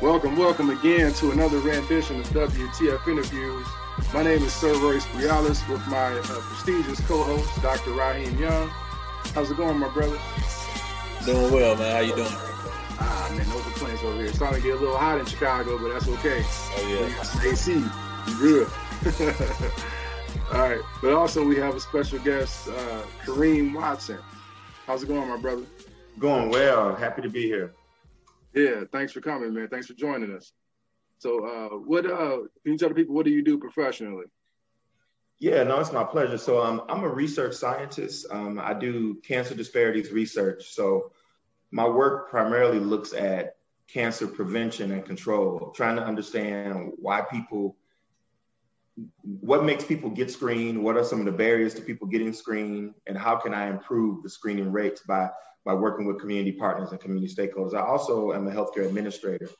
Welcome, welcome again to another rendition of WTF Interviews. My name is Sir Royce Brialis with my uh, prestigious co-host, Dr. Raheem Young. How's it going, my brother? Doing well, man. How you doing? Ah, man, no complaints over here. It's starting to get a little hot in Chicago, but that's okay. Oh yeah, AC, good. All right, but also we have a special guest, uh, Karriem Watson. How's it going, my brother? Going well. Happy to be here. Yeah, thanks for coming, man. Thanks for joining us. So, uh, what uh, can you tell the people what do you do professionally? Yeah, no, it's my pleasure. So, um, I'm a research scientist. Um, I do cancer disparities research. So, my work primarily looks at cancer prevention and control, trying to understand why people, what makes people get screened, what are some of the barriers to people getting screened, and how can I improve the screening rates by by working with community partners and community stakeholders. I also am a healthcare administrator,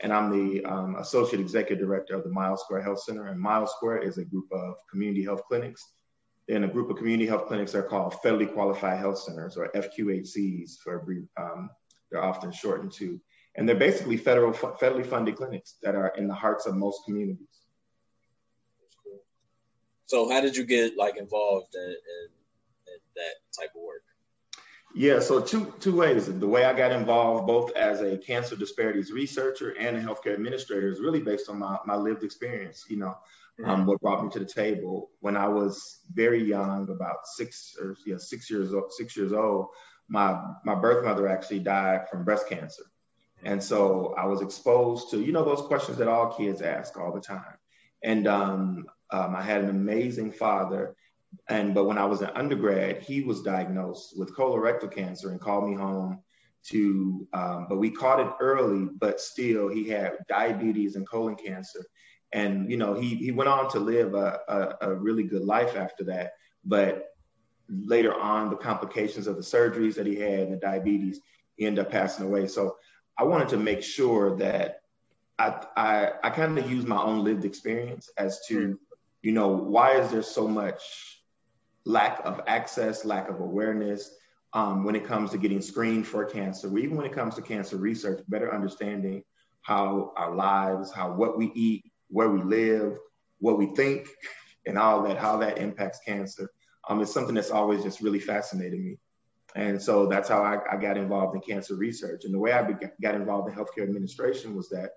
and I'm the um, associate executive director of the Miles Square Health Center. And Miles Square is a group of community health clinics. Then a group of community health clinics are called federally qualified health centers, or FQHCs for a brief. Um, they're often shortened to, and they're basically federal federally funded clinics that are in the hearts of most communities. So, how did you get like involved in, in, in that type of work? Yeah, so two two ways. The way I got involved, both as a cancer disparities researcher and a healthcare administrator, is really based on my, my lived experience. You know, mm-hmm. um, what brought me to the table when I was very young, about six or yeah, six years old, six years old. My my birth mother actually died from breast cancer, and so I was exposed to you know those questions that all kids ask all the time. And um, um, I had an amazing father and but when I was an undergrad, he was diagnosed with colorectal cancer and called me home to. Um, but we caught it early, but still he had diabetes and colon cancer, and you know he he went on to live a, a, a really good life after that. But later on, the complications of the surgeries that he had and the diabetes, he ended up passing away. So I wanted to make sure that I I, I kind of use my own lived experience as to, you know, why is there so much lack of access, lack of awareness um, when it comes to getting screened for cancer, even when it comes to cancer research, better understanding how our lives, how what we eat, where we live, what we think, and all that, how that impacts cancer. Um, it's something that's always just really fascinated me. And so that's how I, I got involved in cancer research. And the way I got involved in healthcare administration was that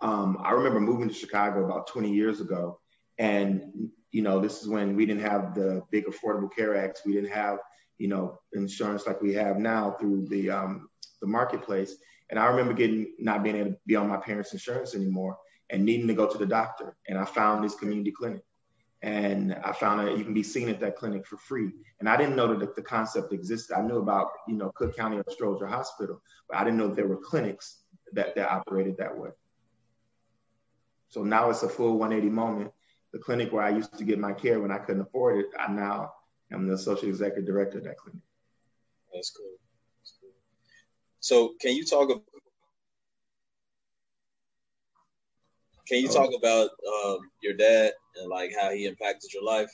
um, I remember moving to Chicago about 20 years ago. And you know, this is when we didn't have the big Affordable Care Act. We didn't have, you know, insurance like we have now through the um, the marketplace. And I remember getting not being able to be on my parents' insurance anymore and needing to go to the doctor. And I found this community clinic. And I found that you can be seen at that clinic for free. And I didn't know that the concept existed. I knew about, you know, Cook County Stroger Hospital, but I didn't know there were clinics that, that operated that way. So now it's a full 180 moment the clinic where I used to get my care when I couldn't afford it, I now am the associate executive director of that clinic. That's cool. That's cool. So can you talk about can you talk about um, your dad and like how he impacted your life?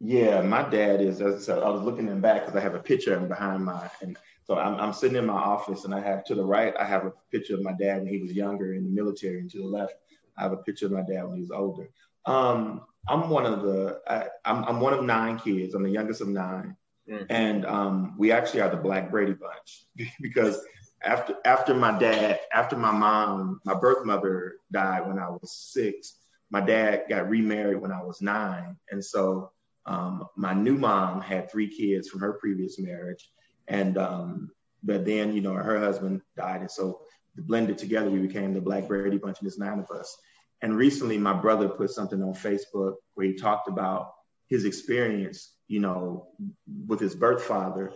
Yeah, my dad is. As I said, I was looking in back because I have a picture of him behind my. And so I'm, I'm sitting in my office, and I have to the right, I have a picture of my dad when he was younger in the military, and to the left, I have a picture of my dad when he was older. Um, I'm one of the I, am I'm, I'm one of nine kids. I'm the youngest of 9 mm-hmm. and um, we actually are the Black Brady bunch because after after my dad, after my mom, my birth mother died when I was six. My dad got remarried when I was nine, and so um, my new mom had three kids from her previous marriage, and um, but then you know her husband died, and so blended together we became the Black Brady bunch, and there's nine of us. And recently, my brother put something on Facebook where he talked about his experience, you know, with his birth father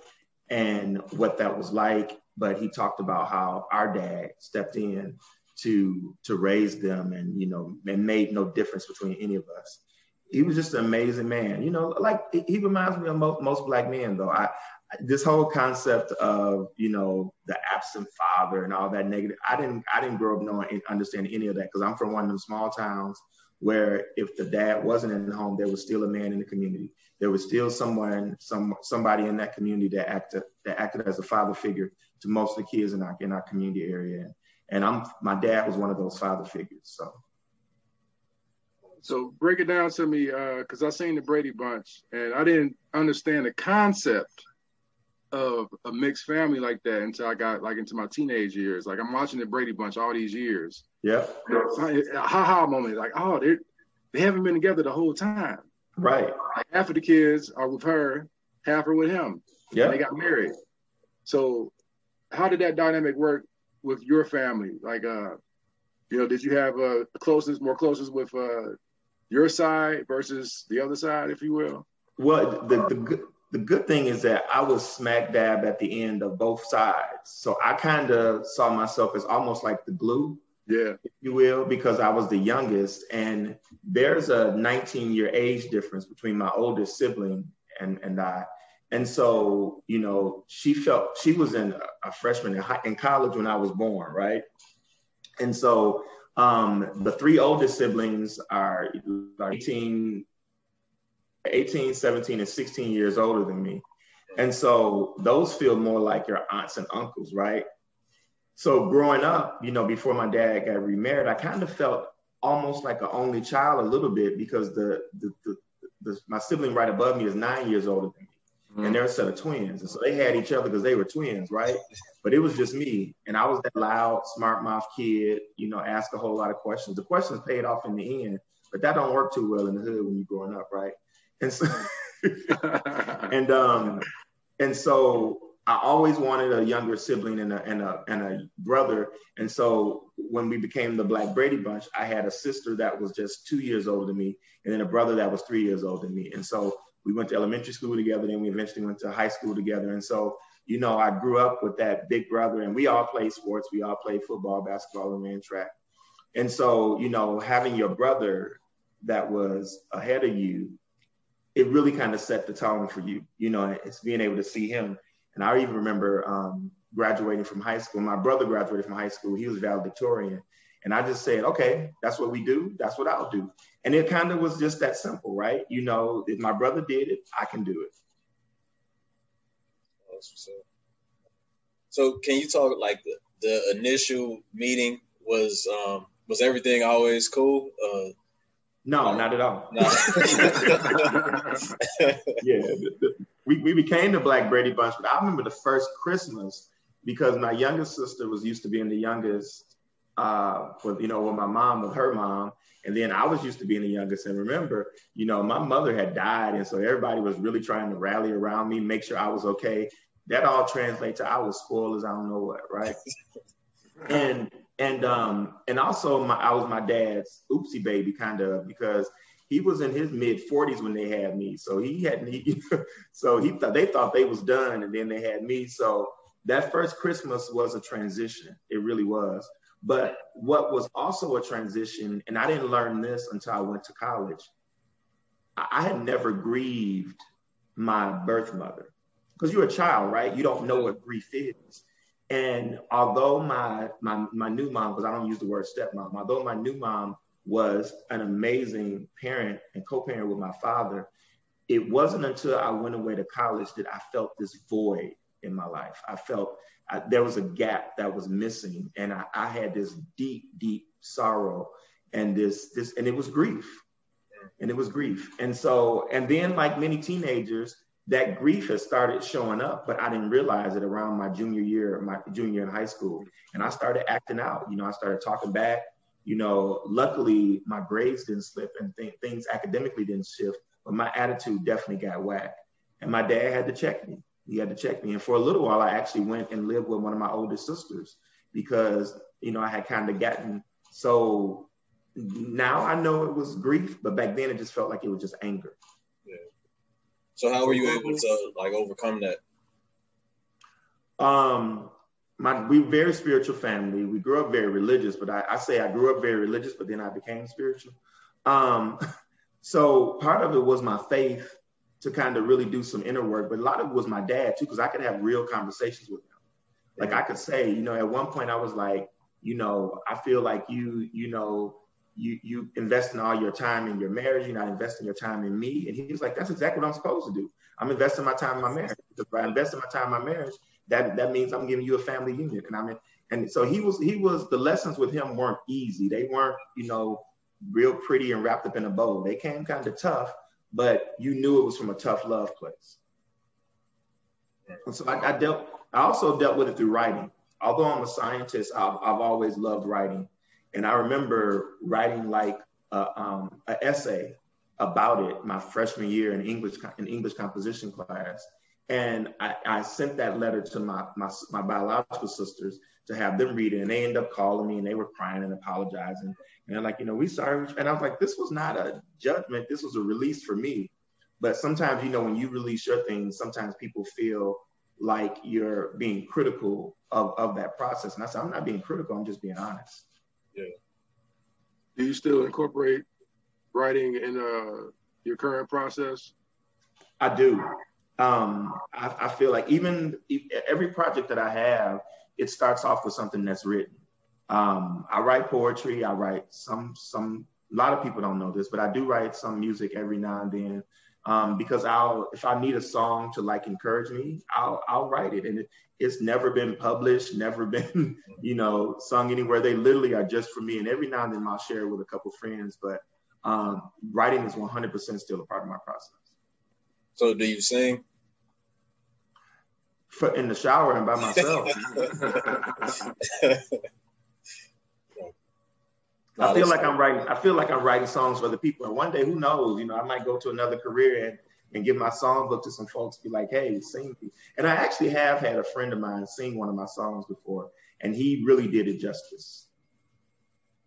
and what that was like. But he talked about how our dad stepped in to to raise them, and you know, and made no difference between any of us. He was just an amazing man. You know, like he reminds me of most, black men, though. I this whole concept of you know the absent father and all that negative i didn't i didn't grow up knowing and understanding any of that because i'm from one of them small towns where if the dad wasn't in the home there was still a man in the community there was still someone some somebody in that community that acted that acted as a father figure to most of the kids in our in our community area And I'm my dad was one of those father figures. So so break it down to me, because uh, I seen the Brady Bunch and I didn't understand the concept of a mixed family like that until I got like into my teenage years. Like I'm watching the Brady Bunch all these years. Yeah. Ha ha moment. Like, oh, they they haven't been together the whole time. Right. Like half of the kids are with her, half are with him. Yeah. They got married. So how did that dynamic work with your family? Like uh, you know, did you have a uh, closeness, more closeness with uh your side versus the other side, if you will? Well, the the good the good thing is that I was smack dab at the end of both sides. So I kind of saw myself as almost like the glue, yeah, if you will, because I was the youngest. And there's a 19 year age difference between my oldest sibling and, and I. And so, you know, she felt she was in a freshman in, high, in college when I was born, right? And so um, the three oldest siblings are 18, 18, 17, and 16 years older than me. And so those feel more like your aunts and uncles, right? So growing up, you know, before my dad got remarried, I kind of felt almost like an only child a little bit because the, the, the, the my sibling right above me is nine years older than me. Mm-hmm. And they're a set of twins. And so they had each other because they were twins, right? But it was just me. And I was that loud, smart mouth kid, you know, ask a whole lot of questions. The questions paid off in the end, but that don't work too well in the hood when you're growing up, right? And so, and um, and so I always wanted a younger sibling and a, and a and a brother. And so when we became the Black Brady Bunch, I had a sister that was just two years older than me, and then a brother that was three years older than me. And so we went to elementary school together, then we eventually went to high school together. And so, you know, I grew up with that big brother, and we all played sports. We all played football, basketball, and ran track. And so, you know, having your brother that was ahead of you it really kind of set the tone for you. You know, it's being able to see him. And I even remember um, graduating from high school. My brother graduated from high school. He was valedictorian. And I just said, okay, that's what we do. That's what I'll do. And it kind of was just that simple, right? You know, if my brother did it, I can do it. So can you talk like the, the initial meeting was um was everything always cool? Uh no, not at all. No. yeah, we, we became the Black Brady Bunch, but I remember the first Christmas because my youngest sister was used to being the youngest uh, with you know with my mom with her mom, and then I was used to being the youngest. And remember, you know, my mother had died, and so everybody was really trying to rally around me, make sure I was okay. That all translates to I was spoiled as I don't know what, right? and and um and also my I was my dad's oopsie baby kind of because he was in his mid 40s when they had me. So he hadn't he, so he thought they thought they was done and then they had me. So that first Christmas was a transition. It really was. But what was also a transition and I didn't learn this until I went to college I had never grieved my birth mother. Because you're a child right? You don't know what grief is and although my my my new mom, because I don't use the word stepmom, although my new mom was an amazing parent and co-parent with my father, it wasn't until I went away to college that I felt this void in my life. I felt I, there was a gap that was missing, and I, I had this deep, deep sorrow and this this and it was grief, and it was grief. And so, and then like many teenagers, that grief has started showing up, but I didn't realize it around my junior year, my junior in high school. And I started acting out. You know, I started talking back. You know, luckily my grades didn't slip and th- things academically didn't shift, but my attitude definitely got whacked. And my dad had to check me. He had to check me. And for a little while, I actually went and lived with one of my older sisters because, you know, I had kind of gotten so now I know it was grief, but back then it just felt like it was just anger. So how were you able to like overcome that? Um, my we very spiritual family. We grew up very religious, but I, I say I grew up very religious, but then I became spiritual. Um, so part of it was my faith to kind of really do some inner work, but a lot of it was my dad too, because I could have real conversations with him. Like I could say, you know, at one point I was like, you know, I feel like you, you know, you you investing all your time in your marriage, you're not investing your time in me. And he was like, that's exactly what I'm supposed to do. I'm investing my time in my marriage. Because if I invest in my time in my marriage, that that means I'm giving you a family unit. And I'm in, And so he was he was the lessons with him weren't easy. They weren't you know real pretty and wrapped up in a bow. They came kind of tough, but you knew it was from a tough love place. And so I, I dealt. I also dealt with it through writing. Although I'm a scientist, I've, I've always loved writing, and I remember writing like a, um, an essay about it my freshman year in English in English composition class. And I, I, sent that letter to my, my, my biological sisters to have them read it. And they ended up calling me and they were crying and apologizing. And they're like, you know, we sorry. And I was like, this was not a judgment. This was a release for me. But sometimes, you know, when you release your things, sometimes people feel like you're being critical of, of that process. And I said, I'm not being critical. I'm just being honest. Yeah. Do you still incorporate writing in uh, your current process? I do. Um, I, I, feel like even every project that I have, it starts off with something that's written. Um, I write poetry. I write some some. A lot of people don't know this, but I do write some music every now and then um, because I'll if I need a song to like encourage me, I'll I'll write it, and it, it's never been published, never been you know sung anywhere. They literally are just for me, and every now and then I'll share it with a couple friends. But um, writing is 100% still a part of my process. So, do you sing? For, in the shower and by myself. I feel like I'm writing. I feel like I'm writing songs for the people. And one day, who knows? You know, I might go to another career and and give my songbook to some folks. Be like, hey, sing. Me. And I actually have had a friend of mine sing one of my songs before, and he really did it justice.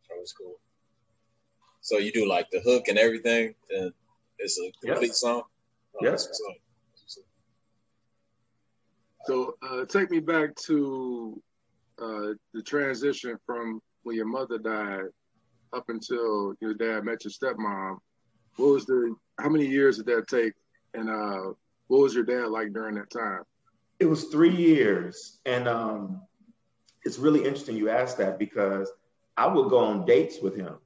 That was cool. So you do like the hook and everything, and it's a complete yep. song. Oh, yes. So uh, take me back to uh, the transition from when your mother died up until your dad met your stepmom. What was the? How many years did that take? And uh, what was your dad like during that time? It was three years, and um, it's really interesting you asked that because I would go on dates with him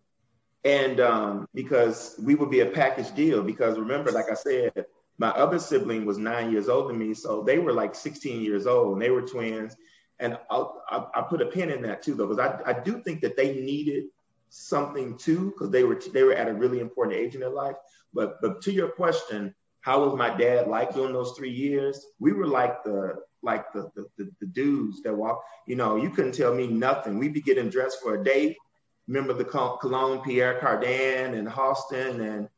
and um, because we would be a package deal because remember like i said my other sibling was nine years older than me so they were like 16 years old and they were twins and I'll, I'll, I'll put a pin in that too though because I, I do think that they needed something too because they were they were at a really important age in their life but but to your question how was my dad like during those three years we were like the like the the, the, the dudes that walk you know you couldn't tell me nothing we'd be getting dressed for a date remember the cologne Pierre Cardin and Halston and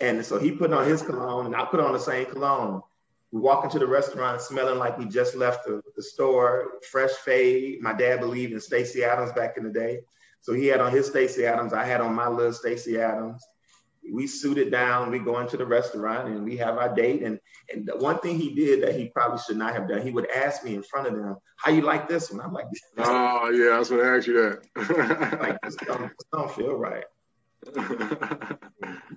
and so he put on his cologne and I put on the same cologne. We walk into the restaurant smelling like we just left the, the store, fresh fade. My dad believed in Stacy Adams back in the day. So he had on his Stacy Adams. I had on my little Stacy Adams we suited down, we go into the restaurant and we have our date. And, and the one thing he did that he probably should not have done, he would ask me in front of them, how you like this one? I'm like, oh yeah, I was gonna ask you that. like, this don't, this don't feel right.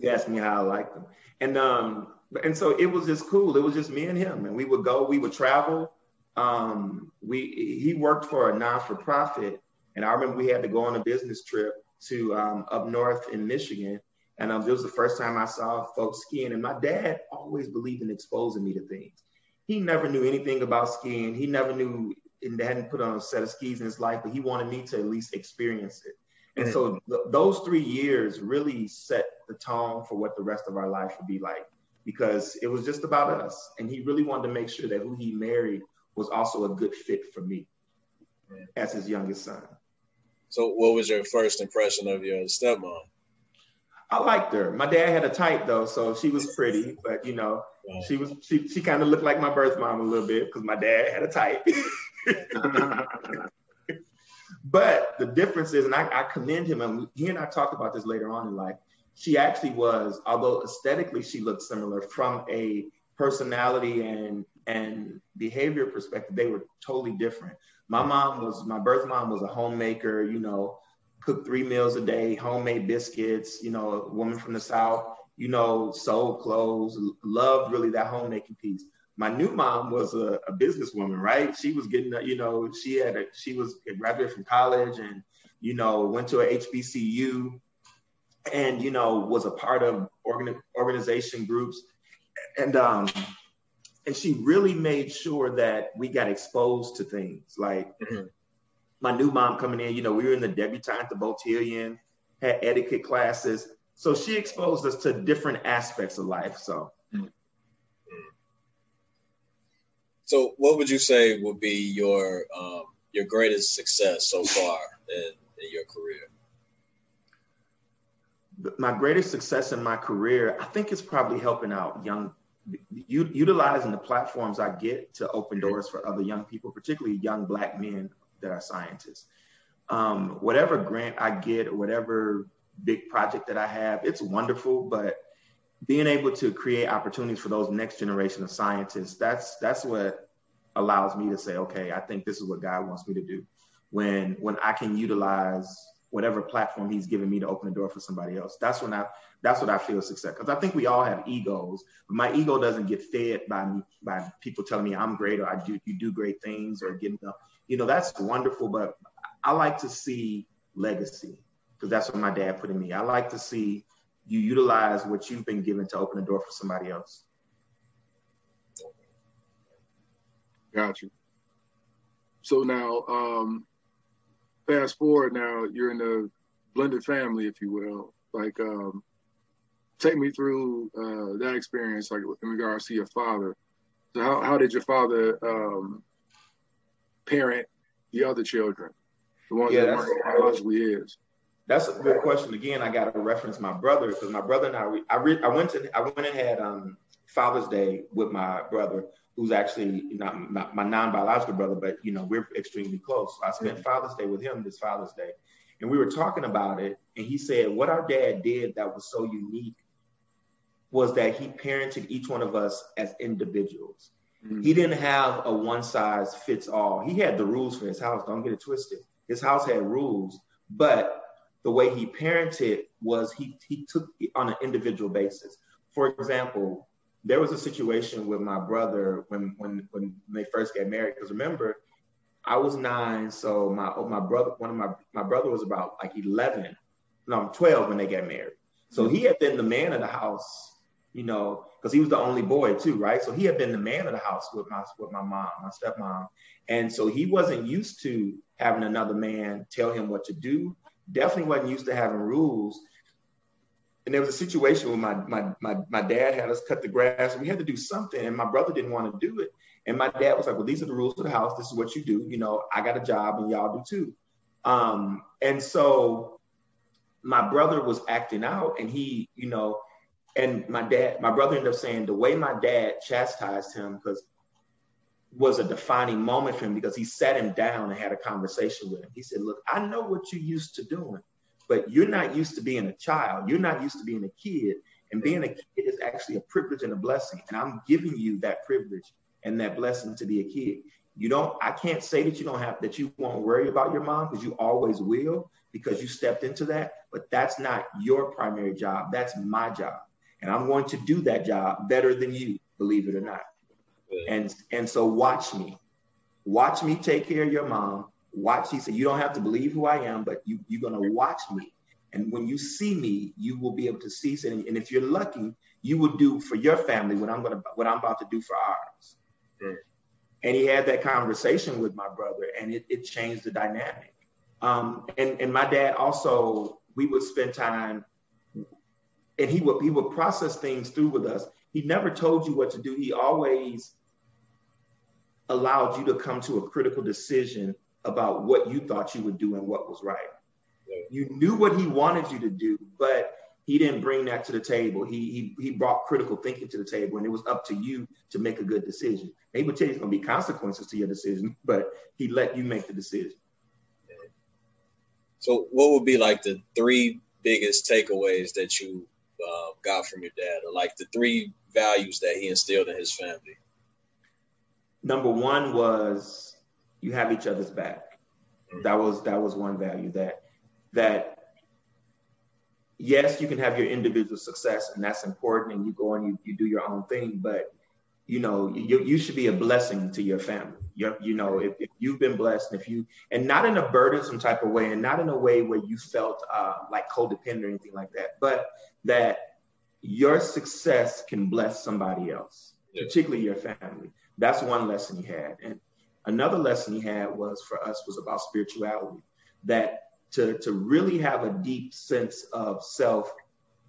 he asked me how I liked them. And, um, and so it was just cool. It was just me and him and we would go, we would travel. Um, we, he worked for a non-for-profit and I remember we had to go on a business trip to um, up north in Michigan and um, it was the first time I saw folks skiing. And my dad always believed in exposing me to things. He never knew anything about skiing. He never knew and hadn't put on a set of skis in his life, but he wanted me to at least experience it. And mm-hmm. so th- those three years really set the tone for what the rest of our life would be like because it was just about us. And he really wanted to make sure that who he married was also a good fit for me mm-hmm. as his youngest son. So, what was your first impression of your stepmom? I liked her. My dad had a type though, so she was pretty, but you know, she was she she kind of looked like my birth mom a little bit because my dad had a type. but the difference is, and I, I commend him, and he and I talked about this later on in life. She actually was, although aesthetically she looked similar, from a personality and and behavior perspective, they were totally different. My mom was my birth mom was a homemaker, you know, cook three meals a day, homemade biscuits, you know, a woman from the South, you know, sold clothes, loved really that homemaking piece. My new mom was a, a businesswoman, right? She was getting, you know, she had, a, she was a graduate from college and, you know, went to a HBCU and, you know, was a part of organ, organization groups. And, um, and she really made sure that we got exposed to things like, mm-hmm my new mom coming in, you know, we were in the debutante, the Beautillion, had etiquette classes. So she exposed us to different aspects of life. So. So, what would you say would be your um, your greatest success so far in, in your career? My greatest success in my career, I think, is probably helping out young, u- utilizing the platforms I get to open doors for other young people, particularly young Black men that are scientists. Um, whatever grant I get or whatever big project that I have, it's wonderful, but being able to create opportunities for those next generation of scientists, that's that's what allows me to say, okay, I think this is what God wants me to do. When when I can utilize whatever platform He's given me to open the door for somebody else, that's when I that's what I feel success. Because I think we all have egos, but my ego doesn't get fed by me by people telling me I'm great or I do you do great things or getting up. You know, that's wonderful, but I like to see legacy because that's what my dad put in me. I like to see you utilize what you've been given to open the door for somebody else. Got you. So now, um, fast forward now, you're in a blended family, if you will. Like, um, take me through uh, that experience, like in regards to your father. So how, how did your father um, parent the other children, the ones yeah, that biologically is? That's a good question. Again, I got to reference my brother because my brother and I, I, re, I went to, I went and had um, Father's Day with my brother, who's actually not, not my non-biological brother, but you know we're extremely close. I spent mm-hmm. Father's Day with him this Father's Day, and we were talking about it, and he said what our dad did that was so unique was that he parented each one of us as individuals. Mm-hmm. He didn't have a one size fits all. He had the rules for his house. Don't get it twisted. His house had rules, but the way he parented was he, he took it on an individual basis. For example, there was a situation with my brother when when when they first got married. Because remember, I was nine, so my oh, my brother, one of my my brother was about like eleven, no, twelve when they got married. So he had been the man of the house, you know, because he was the only boy too, right? So he had been the man of the house with my with my mom, my stepmom, and so he wasn't used to having another man tell him what to do definitely wasn't used to having rules. And there was a situation where my, my, my, my dad had us cut the grass. We had to do something, and my brother didn't want to do it. And my dad was like, Well, these are the rules of the house. This is what you do. You know, I got a job, and y'all do too. Um, and so my brother was acting out, and he, you know, and my dad, my brother ended up saying the way my dad chastised him, because was a defining moment for him because he sat him down and had a conversation with him. He said, Look, I know what you're used to doing, but you're not used to being a child. You're not used to being a kid. And being a kid is actually a privilege and a blessing. And I'm giving you that privilege and that blessing to be a kid. You don't, I can't say that you don't have, that you won't worry about your mom because you always will because you stepped into that, but that's not your primary job. That's my job. And I'm going to do that job better than you, believe it or not. And and so watch me. Watch me take care of your mom. Watch, he said, you don't have to believe who I am, but you, you're gonna watch me. And when you see me, you will be able to see it. And if you're lucky, you will do for your family what I'm gonna what I'm about to do for ours. Mm. And he had that conversation with my brother, and it, it changed the dynamic. Um, and and my dad also, we would spend time, and he would he would process things through with us. He never told you what to do. He always allowed you to come to a critical decision about what you thought you would do and what was right. You knew what he wanted you to do, but he didn't bring that to the table. He, he, he brought critical thinking to the table, and it was up to you to make a good decision. He would tell you there's going to be consequences to your decision, but he let you make the decision. So, what would be like the three biggest takeaways that you uh, got from your dad, or like the three values that he instilled in his family? number one was you have each other's back. Mm-hmm. That was that was one value that that yes, you can have your individual success and that's important and you go and you, you do your own thing, but you know, you, you should be a blessing to your family. You, you know, if, if you've been blessed and if you, and not in a burdensome type of way and not in a way where you felt uh, like codependent or anything like that, but that your success can bless somebody else, yeah. particularly your family that's one lesson he had. And Another lesson he had was for us was about spirituality, that to, to really have a deep sense of self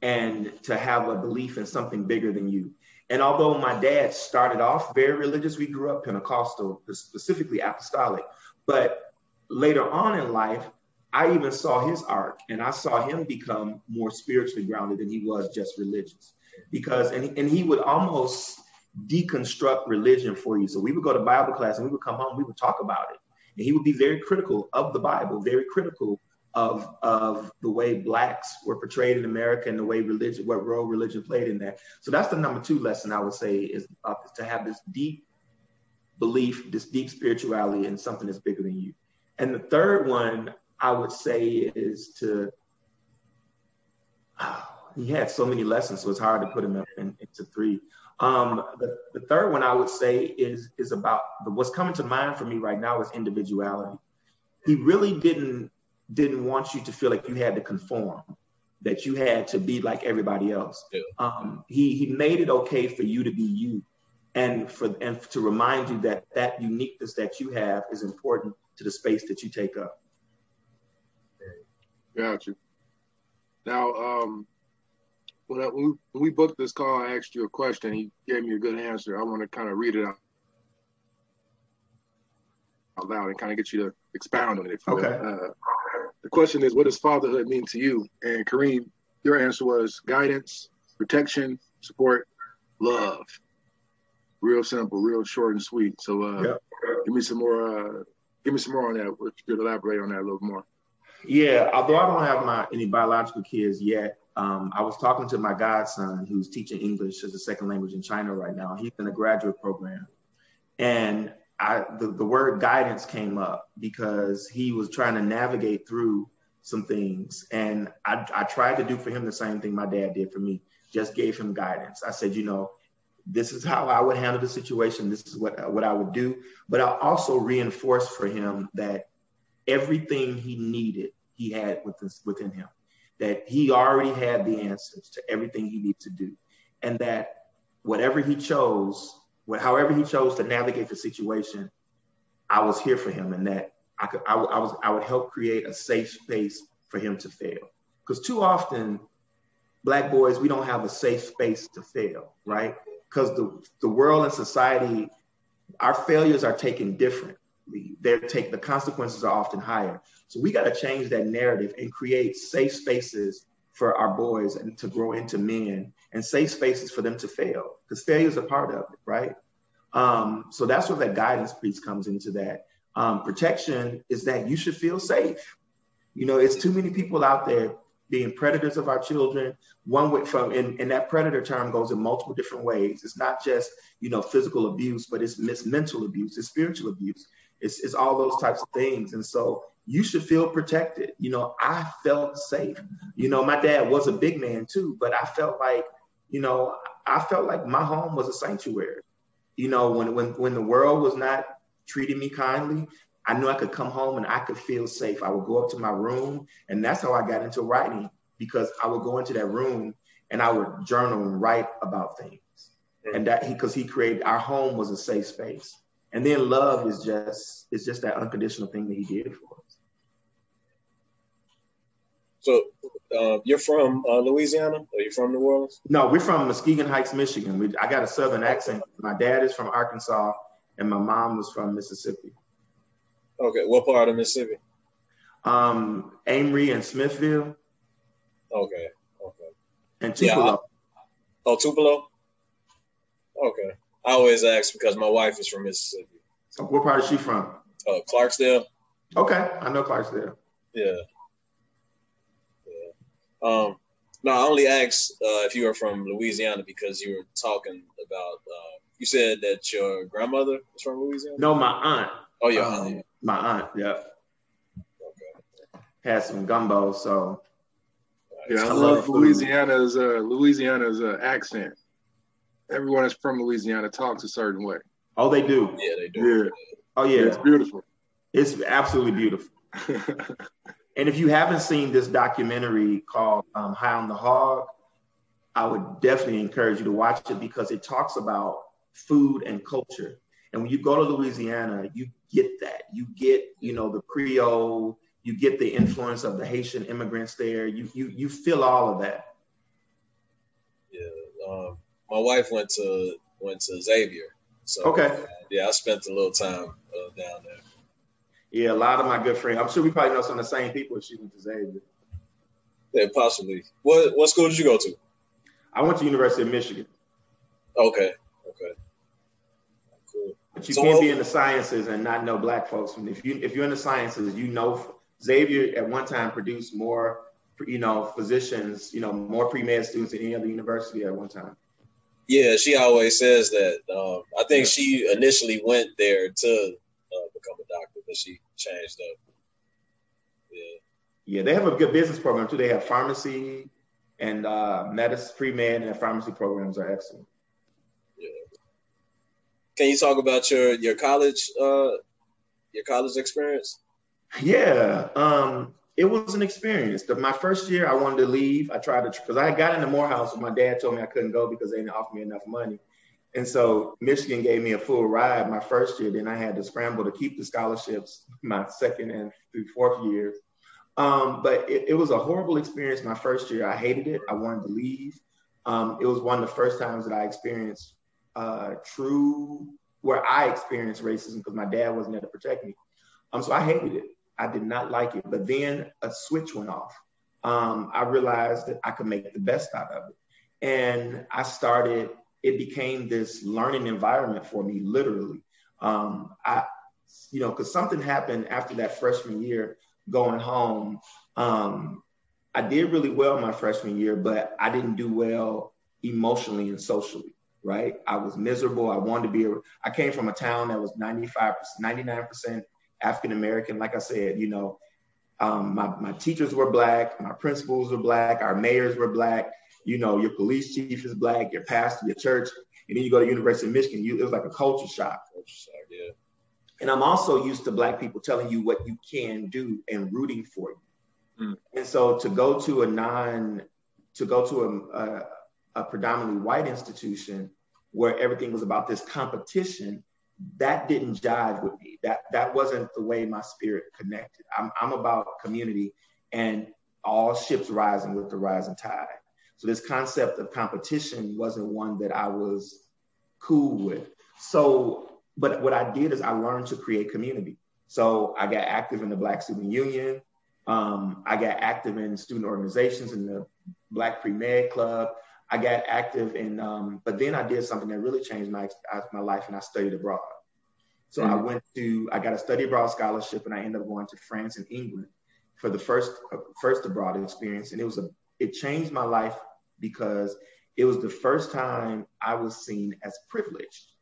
and to have a belief in something bigger than you. And although my dad started off very religious, we grew up Pentecostal, specifically apostolic, but later on in life, I even saw his arc and I saw him become more spiritually grounded than he was just religious. Because, and, and he would almost deconstruct religion for you. So we would go to Bible class and we would come home, we would talk about it. And he would be very critical of the Bible, very critical of, of the way blacks were portrayed in America and the way religion, what role religion played in that. So that's the number two lesson I would say is uh, to have this deep belief, this deep spirituality in something that's bigger than you. And the third one I would say is to, oh, he had so many lessons, so it's hard to put him up in, into three. Um, the, the third one I would say is is about the, what's coming to mind for me right now is individuality. He really didn't didn't want you to feel like you had to conform, that you had to be like everybody else. Yeah. Um, he he made it okay for you to be you, and for and to remind you that that uniqueness that you have is important to the space that you take up. Got you. Now, um, when, we booked this call, I asked you a question. He gave me a good answer. I want to kind of read it out loud and kind of get you to expound on it. okay. Uh, the question is, what does fatherhood mean to you? And Karriem, your answer was guidance, protection, support, love. Real simple, real short and sweet. So, uh, yep. give me some more. Uh, give me some more on that. If you could elaborate on that a little more. Yeah, although I don't have my any biological kids yet, um, I was talking to my godson who's teaching English as a second language in China right now. He's in a graduate program, and I, the, the word guidance came up because he was trying to navigate through some things. And I, I tried to do for him the same thing my dad did for me, just gave him guidance. I said, you know, this is how I would handle the situation. This is what, what I would do. But I also reinforced for him that everything he needed, he had within, within him, that he already had the answers to everything he needed to do. And that whatever he chose, however he chose to navigate the situation, I was here for him, and that I could, I, I was, I would help create a safe space for him to fail. Because too often, black boys, we don't have a safe space to fail, right? Because the the world and society, our failures are taken They're take the consequences are often higher. So we got to change that narrative and create safe spaces for our boys and to grow into men and safe spaces for them to fail because failure is a part of it, right? Um, so that's where that guidance piece comes into that. Um, protection is that you should feel safe. You know, it's too many people out there being predators of our children. One way from and, and that predator term goes in multiple different ways. It's not just you know physical abuse, but it's mental abuse, it's spiritual abuse, it's, it's all those types of things. And so you should feel protected. You know, I felt safe. You know, my dad was a big man too, but I felt like, you know, I felt like my home was a sanctuary. You know, when when when the world was not treating me kindly, I knew I could come home and I could feel safe. I would go up to my room, and that's how I got into writing because I would go into that room and I would journal and write about things. And that he because he, he created our home was a safe space. And then love is just is just that unconditional thing that he did for us. So uh, you're from uh, Louisiana? Are you from New Orleans? No, we're from Muskegon Heights, Michigan. We, I got a Southern accent. My dad is from Arkansas, and my mom was from Mississippi. Okay, what part of Mississippi? Um, Amory and Smithville. Okay, okay. And Tupelo. Yeah, I, oh, Tupelo. Okay, I always ask because my wife is from Mississippi. So what part is she from? Uh, Clarksdale. Okay, I know Clarksdale. Yeah. Um, no, I only asked uh, if you were from Louisiana because you were talking about. Uh, you said that your grandmother was from Louisiana. No, my aunt. Oh, your um, aunt. My aunt. Yeah. Okay. Had some gumbo, so. Yeah, I love Louisiana's uh, Louisiana's uh, accent. Everyone that's from Louisiana talks a certain way. Oh, they do. Yeah, they do. Yeah. Oh, yeah. yeah it's beautiful. It's absolutely beautiful. And if you haven't seen this documentary called um, High on the Hog, I would definitely encourage you to watch it because it talks about food and culture. And when you go to Louisiana, you get that. You get, you know, the Creole, you get the influence of the Haitian immigrants there. You you you feel all of that. Yeah. Um, my wife went to went to Xavier. So okay. Uh, yeah, I spent a little time uh, down there. Yeah, a lot of my good friends. I'm sure we probably know some of the same people if she went to Xavier. Yeah, possibly. What what school did you go to? I went to University of Michigan. Okay. Okay. Cool. But you so, can't be in the sciences and not know black folks. And if you if you're in the sciences, you know Xavier at one time produced more, you know, physicians, you know, more pre med students than any other university at one time. Yeah, she always says that. Um, I think she initially went there to uh, become a doctor, but she changed up. Yeah. Yeah, they have a good business program too. They have pharmacy and uh, medicine, pre med, and pharmacy programs are excellent. Yeah. Can you talk about your your college uh, your college experience? Yeah. Um, it was an experience. The, my first year, I wanted to leave. I tried to because I got into Morehouse, but my dad told me I couldn't go because they didn't offer me enough money. And so Michigan gave me a full ride my first year. Then I had to scramble to keep the scholarships my second and through fourth years. Um, but it, it, was a horrible experience my first year. I hated it. I wanted to leave. Um, it was one of the first times that I experienced uh, true, where I experienced racism because my dad wasn't there to protect me. Um, so I hated it. I did not like it. But then a switch went off. Um, I realized that I could make the best out of it. And I started, it became this learning environment for me, literally. Um, I, you know, because something happened after that freshman year going home. Um, I did really well my freshman year, but I didn't do well emotionally and socially, right? I was miserable. I wanted to be, a, I came from a town that was 95%, 99% African American. Like I said, you know, um, my, my teachers were black, my principals were black, our mayors were black, you know, your police chief is black, your pastor, your church, and then you go to University of Michigan, you, it was like a culture shock. Culture shock, yeah. And I'm also used to black people telling you what you can do and rooting for you. Mm. And so to go to a non, to go to a, a, a predominantly white institution where everything was about this competition that didn't jive with me. That that wasn't the way my spirit connected. I'm I'm about community and all ships rising with the rising tide. So this concept of competition wasn't one that I was cool with. So, but what I did is I learned to create community. So I got active in the Black Student Union. Um, I got active in student organizations in the Black Pre Med Club. I got active and um, but then I did something that really changed my my life, and I studied abroad. So mm-hmm. I went to, I got a study abroad scholarship, and I ended up going to France and England for the first first abroad experience, and it was a it changed my life because it was the first time I was seen as privileged.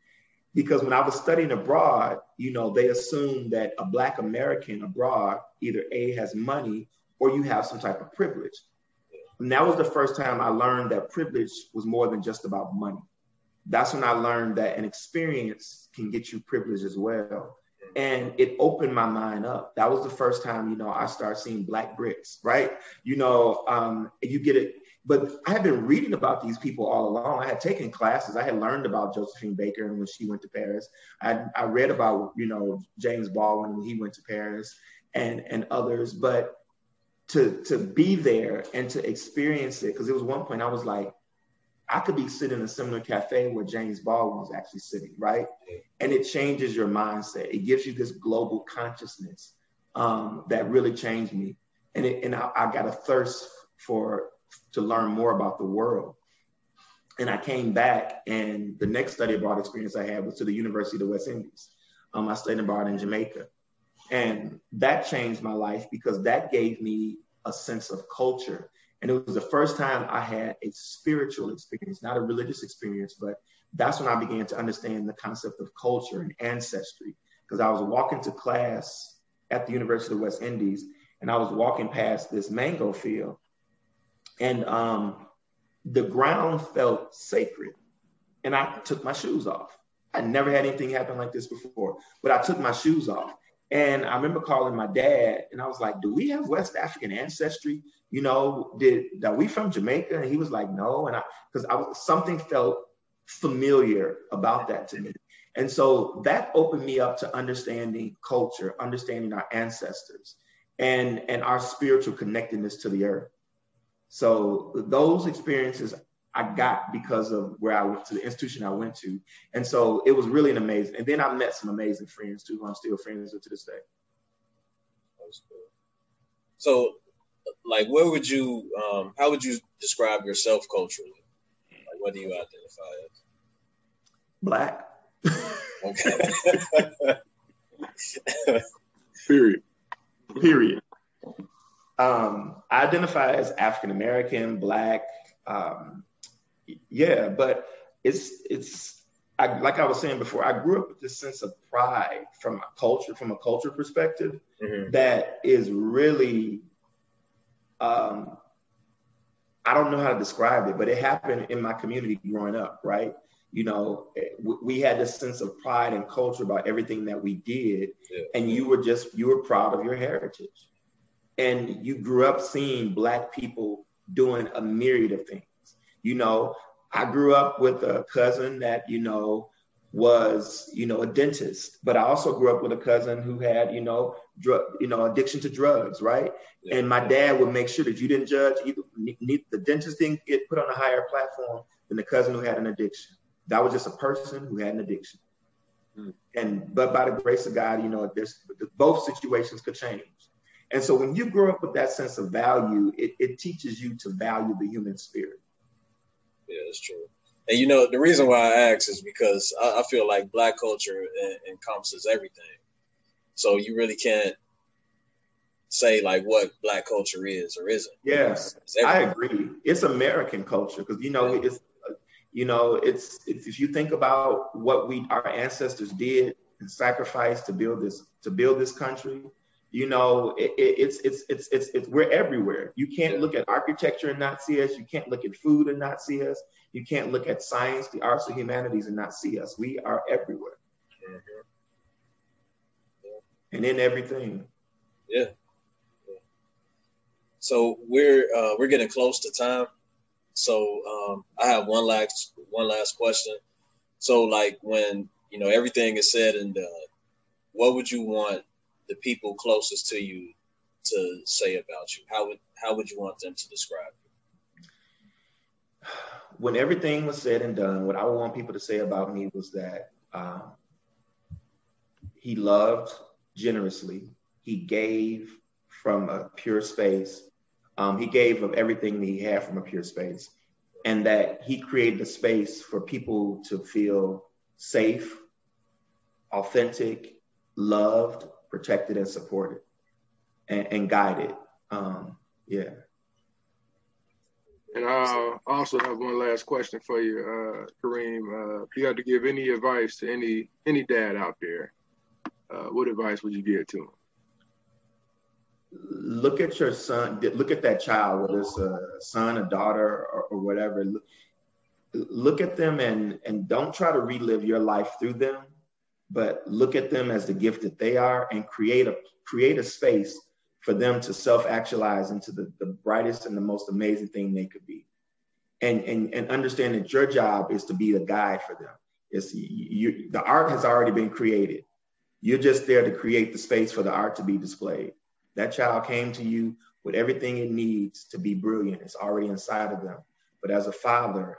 Because when I was studying abroad, you know, they assume that a Black American abroad either A has money or you have some type of privilege. And that was the first time I learned that privilege was more than just about money. That's when I learned that an experience can get you privilege as well. And it opened my mind up. That was the first time, you know, I started seeing black bricks, right? You know, um, you get it. But I had been reading about these people all along. I had taken classes. I had learned about Josephine Baker and when she went to Paris. I, I read about, you know, James Baldwin when he went to Paris and and others. But to to be there and to experience it because it was one point I was like, I could be sitting in a similar cafe where James Baldwin was actually sitting, right? And it changes your mindset. It gives you this global consciousness um, that really changed me, and it, and I, I got a thirst for to learn more about the world. And I came back, and the next study abroad experience I had was to the University of the West Indies. Um, I studied abroad in Jamaica, and that changed my life because that gave me a sense of culture. And it was the first time I had a spiritual experience, not a religious experience, but that's when I began to understand the concept of culture and ancestry. Because I was walking to class at the University of the West Indies, and I was walking past this mango field, and um, the ground felt sacred. And I took my shoes off. I never had anything happen like this before, but I took my shoes off. And I remember calling my dad and I was like, do we have West African ancestry? You know, did are we from Jamaica? And he was like, no. And I because I was something felt familiar about that to me. And so that opened me up to understanding culture, understanding our ancestors, and, and our spiritual connectedness to the earth. So those experiences I got because of where I went to the institution I went to. And so it was really an amazing. And then I met some amazing friends too, who I'm still friends with to this day. So, like, where would you, um, how would you describe yourself culturally? Like, what do you identify as? Black. okay. Period. Period. Um, I identify as African American, Black. Um, yeah, but it's it's I, like I was saying before. I grew up with this sense of pride from a culture, from a culture perspective, mm-hmm. that is really. Um, I don't know how to describe it, but it happened in my community growing up, right? You know, we had this sense of pride and culture about everything that we did, yeah. and you were just you were proud of your heritage and you grew up seeing black people doing a myriad of things. You know, I grew up with a cousin that, you know, was, you know, a dentist, but I also grew up with a cousin who had, you know, drug, you know, addiction to drugs, right? Yeah. And my dad would make sure that you didn't judge either the dentist didn't get put on a higher platform than the cousin who had an addiction. That was just a person who had an addiction. Mm. And but by the grace of God, you know, there's both situations could change. And so when you grow up with that sense of value, it, it teaches you to value the human spirit. Yeah, that's true. And you know, the reason why I ask is because I, I feel like black culture encompasses everything. So you really can't say like what black culture is or isn't. Yes, I agree. It's American culture because you know yeah. it's you know it's, it's if you think about what we our ancestors did and sacrificed to build this to build this country you know it, it, it's, it's it's it's it's we're everywhere you can't look at architecture and not see us you can't look at food and not see us you can't look at science the arts and humanities and not see us we are everywhere mm-hmm. yeah. and in everything yeah. yeah. so we're uh, we're getting close to time so um, i have one last one last question so like when you know everything is said and done what would you want the people closest to you to say about you? How would how would you want them to describe you? When everything was said and done, what I would want people to say about me was that um, he loved generously. He gave from a pure space. Um, he gave of everything he had from a pure space, and that he created a space for people to feel safe, authentic, loved, protected and supported and, and guided. Um, yeah. And I also have one last question for you, uh, Karriem. Uh, if you had to give any advice to any any dad out there, uh, what advice would you give to him? Look at your son. Look at that child, whether it's a son, a daughter, or, or whatever. Look, look at them and and don't try to relive your life through them but look at them as the gift that they are and create a create a space for them to self-actualize into the, the brightest and the most amazing thing they could be. And, and, and understand that your job is to be the guide for them. It's, you, the art has already been created. You're just there to create the space for the art to be displayed. That child came to you with everything it needs to be brilliant. It's already inside of them. But as a father,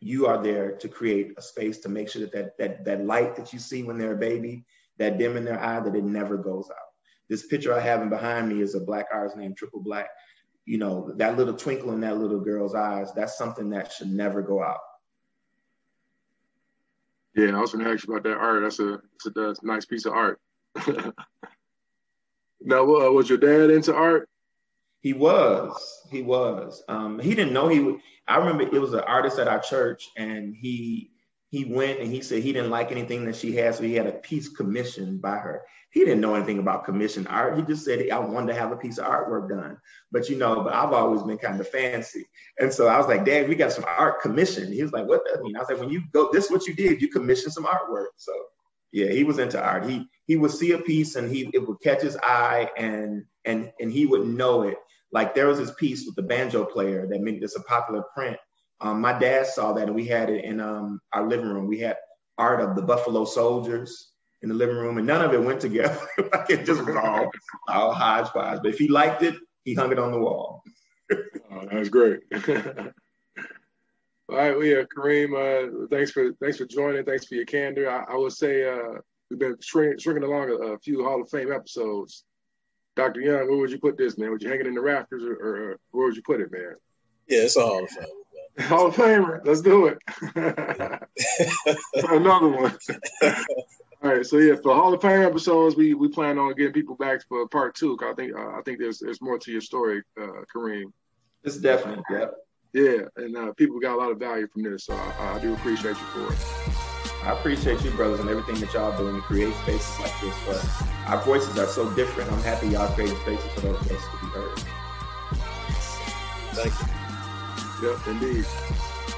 you are there to create a space to make sure that that, that, that light that you see when they're a baby, that dim in their eye, that it never goes out. This picture I have in behind me is a black artist named Triple Black. You know, that little twinkle in that little girl's eyes, that's something that should never go out. Yeah, I was to ask you about that art. That's a, that's a, that's a nice piece of art. now, uh, was your dad into art? He was. He was. Um, he didn't know he would. I remember it was an artist at our church, and he he went and he said he didn't like anything that she had, so he had a piece commissioned by her. He didn't know anything about commissioned art. He just said I wanted to have a piece of artwork done. But you know, but I've always been kind of fancy, and so I was like, "Dad, we got some art commissioned." He was like, "What does that mean?" I was like, "When you go, this is what you did. You commissioned some artwork." So yeah, he was into art. He he would see a piece and he it would catch his eye and and and he would know it like there was this piece with the banjo player that made this a popular print. Um, my dad saw that and we had it in um, our living room. We had art of the Buffalo Soldiers in the living room, and none of it went together. like it just was all, all hodgepodge. But if he liked it, he hung it on the wall. oh, that's great. All right, well, yeah, Karriem, uh, thanks for thanks for joining. Thanks for your candor. I, I say uh, we've been shrink, shrinking along a, a, few Hall of Fame episodes. Dr. Young, where would you put this, man? Would you hang it in the rafters, or, or where would you put it, man? Yeah, it's a Hall of Fame. Hall of Famer. Let's do it. Another one. All right, so yeah, for Hall of Fame episodes, we we plan on getting people back for part two. Cause I think uh, I think there's there's more to your story, uh, Karriem. It's definitely yeah. Yeah, and uh, people got a lot of value from this, so I, I, do appreciate you for it. I appreciate you, brothers, and everything that y'all doing to create spaces like this. But our voices are so different. I'm happy y'all creating spaces for those voices to be heard. Thank you. Yep, indeed.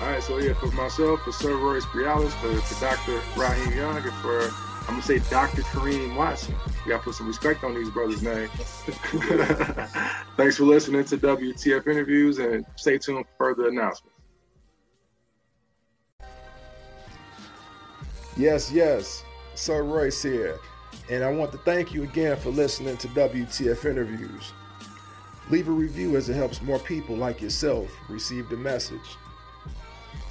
All right, so yeah, for myself, for Sir Royce Brialis, for, for Dr. Raheem Young, and for I'm gonna say Dr. Karriem Watson. We gotta put some respect on these brothers' names. Thanks for listening to WTF interviews and stay tuned for further announcements. Yes, yes, Sir Royce here. And I want to thank you again for listening to WTF interviews. Leave a review as it helps more people like yourself receive the message.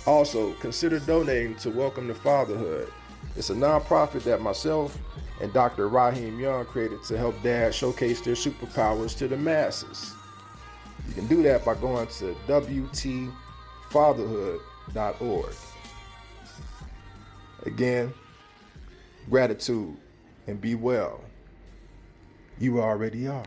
Also, consider donating to Welcome to Fatherhood it's a nonprofit that myself and Dr. Raheem Young created to help dads showcase their superpowers to the masses. You can do that by going to WTfatherhood.org. Again, gratitude and be well. You already are.